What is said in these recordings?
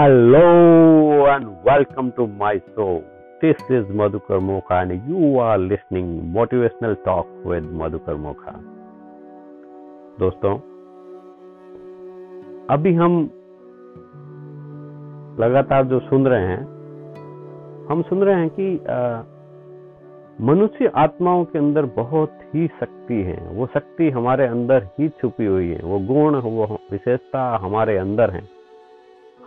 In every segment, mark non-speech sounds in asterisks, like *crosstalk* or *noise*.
Hello and welcome to my show. This is Madhukar Mokha and you are listening Motivational Talk with Madhukar Mokha. दोस्तों अभी हम लगातार जो सुन रहे हैं हम सुन रहे हैं कि मनुष्य आत्माओं के अंदर बहुत ही शक्ति है वो शक्ति हमारे अंदर ही छुपी हुई है वो गुण वो विशेषता हमारे अंदर है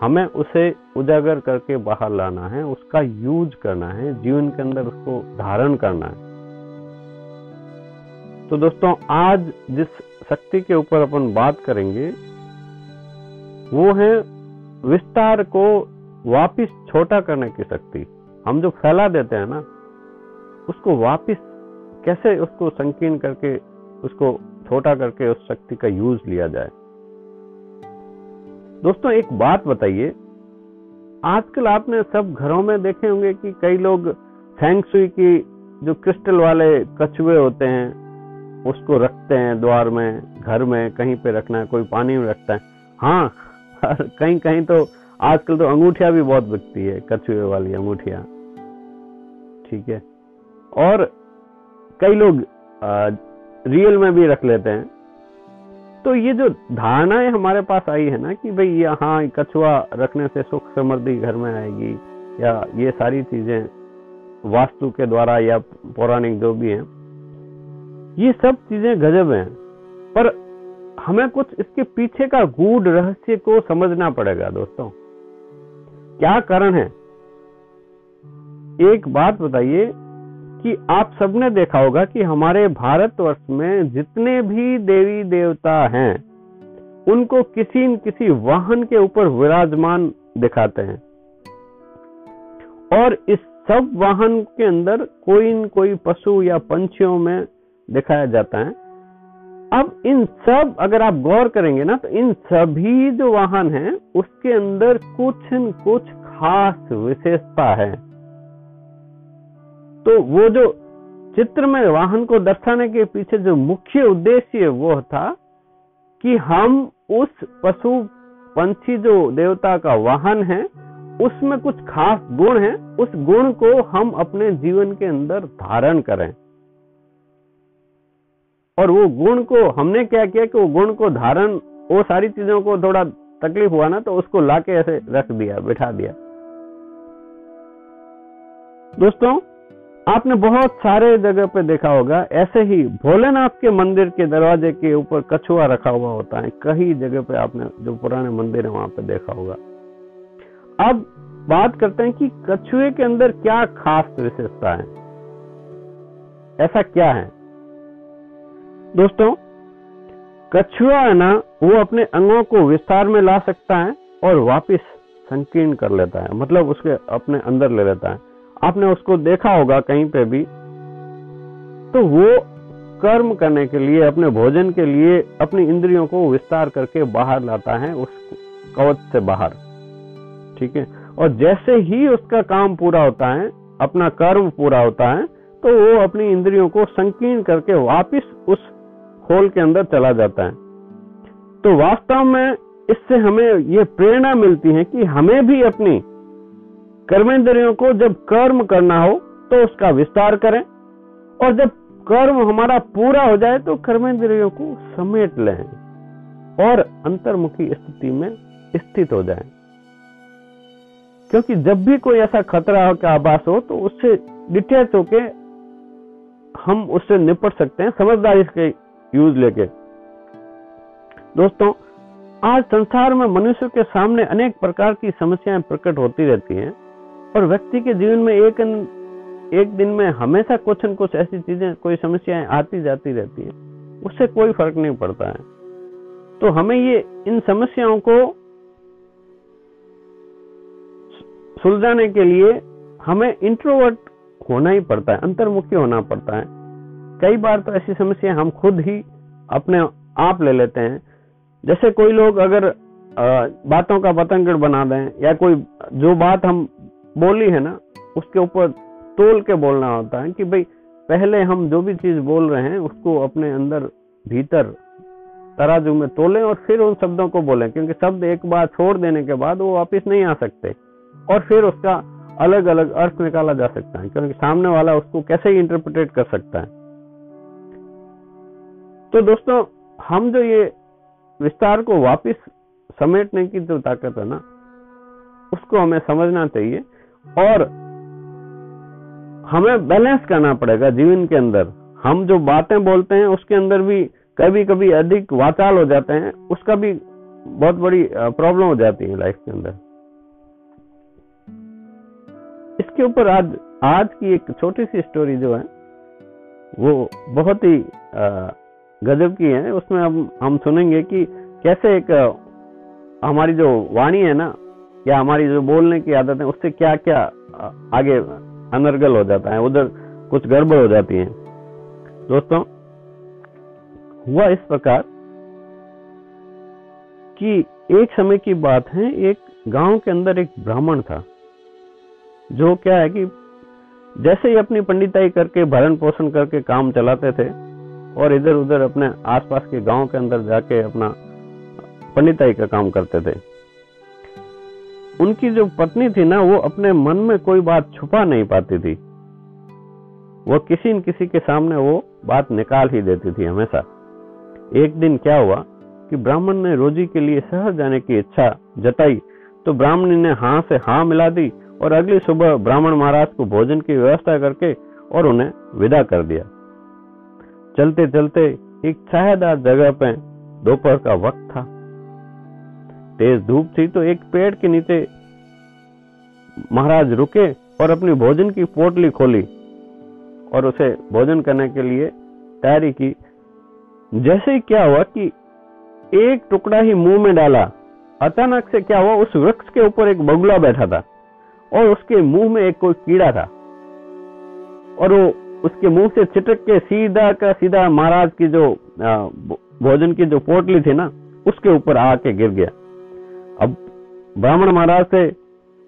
हमें उसे उजागर करके बाहर लाना है, उसका यूज़ करना है, जीवन के अंदर उसको धारण करना है। तो दोस्तों, आज जिस शक्ति के ऊपर अपन बात करेंगे, वो है विस्तार को वापिस छोटा करने की शक्ति। हम जो फैला देते हैं ना, उसको वापिस कैसे उसको संकीर्ण करके, उसको छोटा करके उस शक्ति का यूज़ लिया जाए? दोस्तों एक बात बताइए। आजकल आपने सब घरों में देखे होंगे कि कई लोग फैंगसुई की जो क्रिस्टल वाले कछुए होते हैं उसको रखते हैं द्वार में घर में कहीं पे रखना है कोई पानी में रखता है। हाँ कहीं कहीं तो आजकल तो अंगूठिया भी बहुत बिकती है कछुए वाली अंगूठिया। ठीक है। और कई लोग आ, रियल में भी रख लेते हैं। तो ये जो धारणाएँ हमारे पास आई है ना कि भाई यहाँ कछुआ रखने से सुख समृद्धि घर में आएगी, या ये सारी चीज़ें वास्तु के द्वारा या पौराणिक जो भी है, ये सब चीज़ें गजब हैं। पर हमें कुछ इसके पीछे का गूढ़ रहस्य को समझना पड़ेगा दोस्तों। क्या कारण है? एक बात बताइए कि आप सबने देखा होगा कि हमारे भारतवर्ष में जितने भी देवी देवता हैं, उनको किसी न किसी वाहन के ऊपर विराजमान दिखाते हैं। और इस सब वाहन के अंदर कोई न कोई पशु या पंछियों में दिखाया जाता है। अब इन सब, अगर आप गौर करेंगे ना तो इन सभी जो वाहन हैं, उसके अंदर कुछ न कुछ खास विशेषता है। तो वो जो चित्र में वाहन को दर्शाने के पीछे जो मुख्य उद्देश्य वो था कि हम उस पशु पंछी जो देवता का वाहन है, उसमें कुछ खास गुण है, उस गुण को हम अपने जीवन के अंदर धारण करें। और वो गुण को, हमने क्या किया कि वो गुण को धारण, वो सारी चीज़ों को थोड़ा तकलीफ़ हुआ ना तो उसको लाके ऐसे रख दिया, बिठा दिया। दोस्तों आपने बहुत सारे जगह पे देखा होगा, ऐसे ही भोलेनाथ के मंदिर के दरवाजे के ऊपर कछुआ रखा हुआ होता है। कई जगह पे आपने जो पुराने मंदिर है वहाँ पे देखा होगा। अब बात करते हैं कि कछुए के अंदर क्या खास विशेषता है। ऐसा क्या है? दोस्तों, कछुआ है ना, वो अपने अंगों को विस्तार में ला सकता है और वापिस संकीर्ण कर लेता है। मतलब उसके अपने अंदर ले लेता है। आपने उसको देखा होगा कहीं पे भी तो वो कर्म करने के लिए, अपने भोजन के लिए, अपनी इंद्रियों को विस्तार करके बाहर लाता है, उस कवच से बाहर। ठीक है? और जैसे ही उसका काम पूरा होता है, अपना कर्म पूरा होता है तो वो अपनी इंद्रियों को संकीर्ण करके वापिस उस खोल के अंदर चला जाता है। तो वास्तव में इससे हमें ये प्रेरणा मिलती है कि हमें भी अपनी कर्मेंद्रियों को जब कर्म करना हो तो उसका विस्तार करें। और जब कर्म हमारा पूरा हो जाए तो कर्मेंद्रियों को समेट लें और अंतर्मुखी स्थिति में स्थित हो जाएँ। क्योंकि जब भी कोई ऐसा खतरा हो का आभास हो तो उससे डिटेच होके हम उससे निपट सकते हैं। समझदारी के यूज़ लेके। दोस्तों, आज संसार में मनुष्य के सामने अनेक प्रकार की समस्याएँ प्रकट होती रहती हैं। और व्यक्ति के जीवन में एक एक दिन में हमेशा कुछ न कुछ ऐसी चीज़ें, कोई समस्याएँ आती जाती रहती है। उससे कोई फ़र्क नहीं पड़ता है। तो हमें ये, इन समस्याओं को सुलझाने के लिए हमें इंट्रोवर्ट होना ही पड़ता है, अंतर्मुखी होना पड़ता है। कई बार तो ऐसी समस्या हम खुद ही अपने आप ले लेते हैं। जैसे कोई लोग अगर बातों का पतंगड़ बना दें, या कोई, जो बात हम बोली है ना, उसके ऊपर तोल के बोलना होता है कि भाई, पहले हम जो भी चीज़ बोल रहे हैं, उसको अपने अंदर भीतर तराजू में तोलें और फिर उन शब्दों को बोलें, क्योंकि शब्द एक बार छोड़ देने के बाद वो वापस नहीं आ सकते। और फिर उसका अलग अलग अर्थ निकाला जा सकता है, क्योंकि सामने वाला उसको कैसे इंटरप्रिटेट कर सकता है। तो दोस्तों, हम जो ये विस्तार को वापस समेटने की जो ताकत है ना, उसको हमें समझना चाहिए और हमें बैलेंस करना पड़ेगा जीवन के अंदर। हम जो बातें बोलते हैं, उसके अंदर भी कभी कभी अधिक वाचाल हो जाते हैं, उसका भी बहुत बड़ी प्रॉब्लम हो जाती है लाइफ के अंदर। इसके ऊपर आज आज की एक छोटी सी स्टोरी जो है, वो बहुत ही गजब की है। उसमें हम हम सुनेंगे कि कैसे एक हमारी जो वाणी है ना या हमारी जो बोलने की आदत है, उससे क्या क्या आगे अनर्गल हो जाता है, उधर कुछ गड़बड़ हो जाती है। दोस्तों, हुआ इस प्रकार कि एक समय की बात है, एक गाँव के अंदर एक ब्राह्मण था, जो क्या है कि जैसे ही अपनी पंडिताई करके भरण पोषण करके काम चलाते थे और इधर उधर अपने आसपास के गाँव के अंदर जाके अपना पंडिताई का काम करते थे उनकी जो पत्नी थी ना, वो अपने मन में कोई बात छुपा नहीं पाती थी। वो किसी न किसी के सामने वो बात निकाल ही देती थी हमेशा। एक दिन क्या हुआ कि ब्राह्मण ने रोजी के लिए शहर जाने की इच्छा जताई तो ब्राह्मणी ने हाँ से हाँ मिला दी और अगली सुबह ब्राह्मण महाराज को भोजन की व्यवस्था करके और उन्हें विदा कर दिया। चलते चलते एक छायादार जगह पे दोपहर का वक्त था। तेज धूप थी तो एक पेड़ के नीचे महाराज रुके और अपनी भोजन की पोटली खोली और उसे भोजन करने के लिए तैयारी की। जैसे ही क्या हुआ कि एक टुकड़ा ही मुँह में डाला, अचानक से क्या हुआ, उस वृक्ष के ऊपर एक बगुला बैठा था और उसके मुँह में एक कोई कीड़ा था और वो उसके मुँह से छिटक के सीधा का सीधा महाराज की जो भोजन की जो पोटली थी ना, उसके ऊपर आके गिर गया। ब्राह्मण महाराज थे,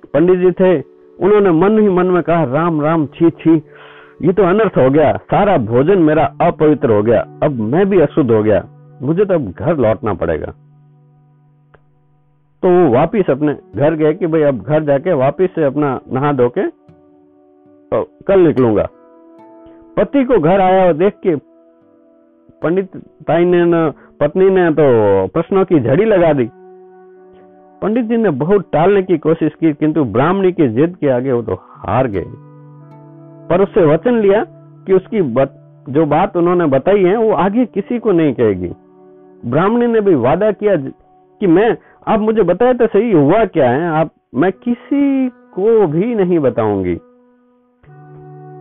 पंडित जी थे, उन्होंने मन ही मन में कहा, राम राम, छी छी। ये तो अनर्थ हो गया, सारा भोजन मेरा अपवित्र हो गया, अब मैं भी अशुद्ध हो गया, मुझे तो अब घर लौटना पड़ेगा। तो वो वापिस अपने घर गए कि भाई अब घर जाके वापिस से अपना नहा धो के तो कल निकलूँगा। पति को घर आया और देख के पंडित ताई ने, पत्नी ने तो प्रश्नों की झड़ी लगा दी। पंडित जी ने बहुत टालने की कोशिश की किंतु ब्राह्मणी की जिद के आगे वो तो हार गए। पर उससे वचन लिया कि उसकी बत, जो बात उन्होंने बताई है वो आगे किसी को नहीं कहेगी। ब्राह्मणी ने भी वादा किया कि मैं आप मुझे बताए तो सही हुआ क्या है? आप मैं किसी को भी नहीं बताऊँगी।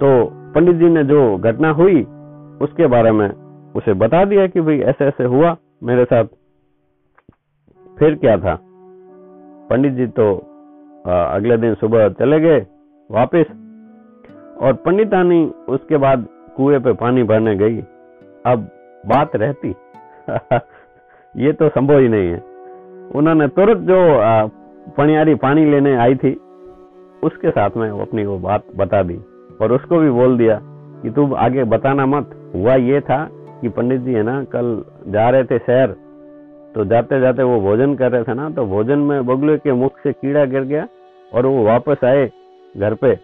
तो पंडित जी ने जो घटना हुई उसके बारे में उसे बता दिया कि भाई ऐसे ऐसे हुआ मेरे साथ फिर क्या था? पंडित जी तो अगले दिन सुबह चले गए वापस, और पंडितानी उसके बाद कुएँ पे पानी भरने गई। अब बात रहती। *laughs* ये तो संभव ही नहीं है। उन्होंने तुरंत जो पनियारी पानी लेने आई थी, उसके साथ में वो अपनी वो बात बता दी, और उसको भी बोल दिया कि तुम आगे बताना मत। हुआ ये था कि पंडित जी है ना, कल जा रहे थे शहर तो जाते जाते वो भोजन कर रहे थे ना तो भोजन में बगुले के मुख से कीड़ा गिर गया और वो वापस आए घर पे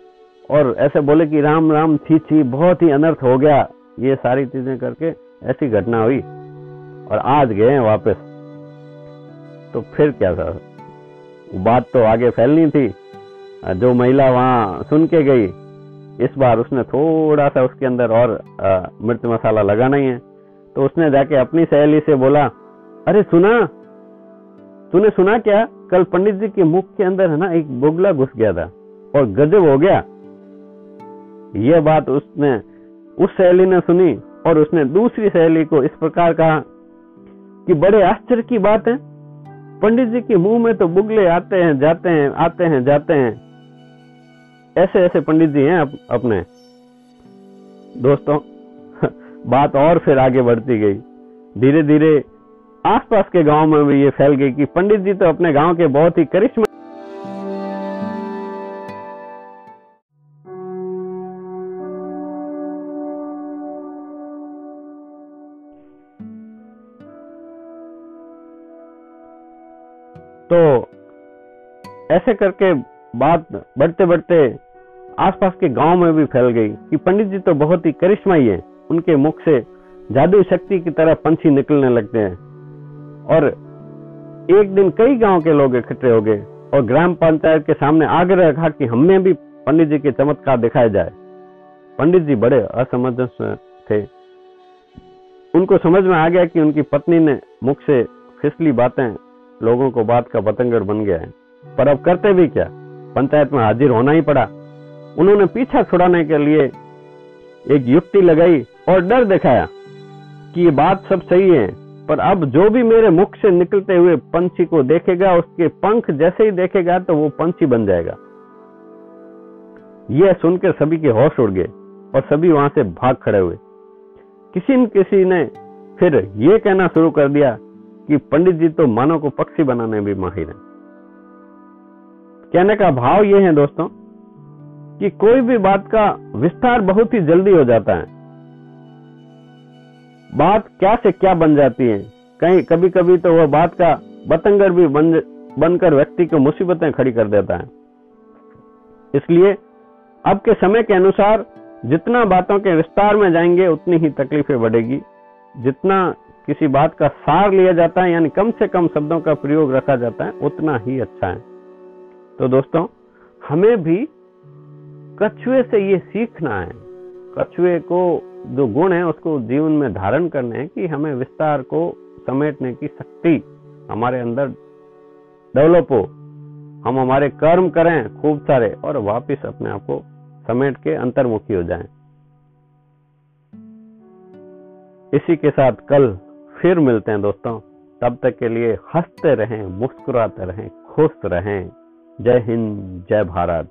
और ऐसे बोले कि, राम राम थी थी बहुत ही अनर्थ हो गया ये सारी चीज़ें करके, ऐसी घटना हुई और आज गए वापस। तो फिर क्या था? बात तो आगे फैलनी थी। जो महिला वहाँ सुन के गई, इस बार उसने थोड़ा सा उसके अंदर और मिर्च मसाला लगाना ही है। तो उसने जाके अपनी सहेली से बोला अरे सुना। तूने सुना क्या? कल पंडित जी के मुख के अंदर है ना एक बुगला घुस गया था और गजब हो गया। यह बात उसने उस सहेली ने सुनी और उसने दूसरी सहेली को इस प्रकार कहा कि बड़े आश्चर्य की बात है। पंडित जी के मुँह में तो बुगले आते हैं जाते हैं आते हैं जाते हैं। ऐसे ऐसे पंडित जी हैं अप, अपने। दोस्तों *laughs* बात और फिर आगे बढ़ती गई। धीरे धीरे आसपास के गाँव में भी ये फैल गई कि पंडित जी तो अपने गाँव के बहुत ही करिश्मा तो ऐसे करके बात बढ़ते बढ़ते आसपास के गाँव में भी फैल गई कि पंडित जी तो बहुत ही करिश्माई है। उनके मुख से जादू शक्ति की तरह पंछी निकलने लगते हैं। और एक दिन कई गाँव के लोग इकट्ठे हो गए और ग्राम पंचायत के सामने आग्रह रखा कि हमें भी पंडित जी के चमत्कार दिखाए जाए। पंडित जी बड़े असमंजस थे। उनको समझ में आ गया कि उनकी पत्नी ने मुख से फिसली बातें लोगों को बात का पतंगड़ बन गया है। पर अब करते भी क्या? पंचायत में हाजिर होना ही पड़ा। उन्होंने पीछा छुड़ाने के लिए एक युक्ति लगाई और डर दिखाया कि ये बात सब सही है। पर अब जो भी मेरे मुख से निकलते हुए पंछी को देखेगा, उसके पंख जैसे ही देखेगा तो वो पंछी बन जाएगा। यह सुनकर सभी के होश उड़ गए और सभी वहाँ से भाग खड़े हुए। किसी न किसी ने फिर यह कहना शुरू कर दिया कि पंडित जी तो मानव को पक्षी बनाने भी माहिर है। कहने का भाव यह है दोस्तों कि कोई भी बात का विस्तार बहुत ही जल्दी हो जाता है। बात क्या से क्या बन जाती है? कहीं कभी कभी तो वह बात का बतंगर भी बन, बनकर व्यक्ति को मुसीबतें खड़ी कर देता है। इसलिए अब के समय के अनुसार जितना बातों के विस्तार में जाएँगे, उतनी ही तकलीफें बढ़ेगी। जितना किसी बात का सार लिया जाता है, यानी कम से कम शब्दों का प्रयोग रखा जाता है, उतना ही अच्छा है। तो दोस्तों, हमें भी कछुए से ये सीखना है। कछुए को जो गुण है उसको जीवन में धारण करने हैं कि हमें विस्तार को समेटने की शक्ति हमारे अंदर डेवलप हो। हम हमारे कर्म करें खूब सारे और वापस अपने आप को समेट के अंतर्मुखी हो जाएँ। इसी के साथ कल फिर मिलते हैं दोस्तों। तब तक के लिए हँसते रहें, मुस्कुराते रहें, खुश रहें। जय हिंद, जय भारत।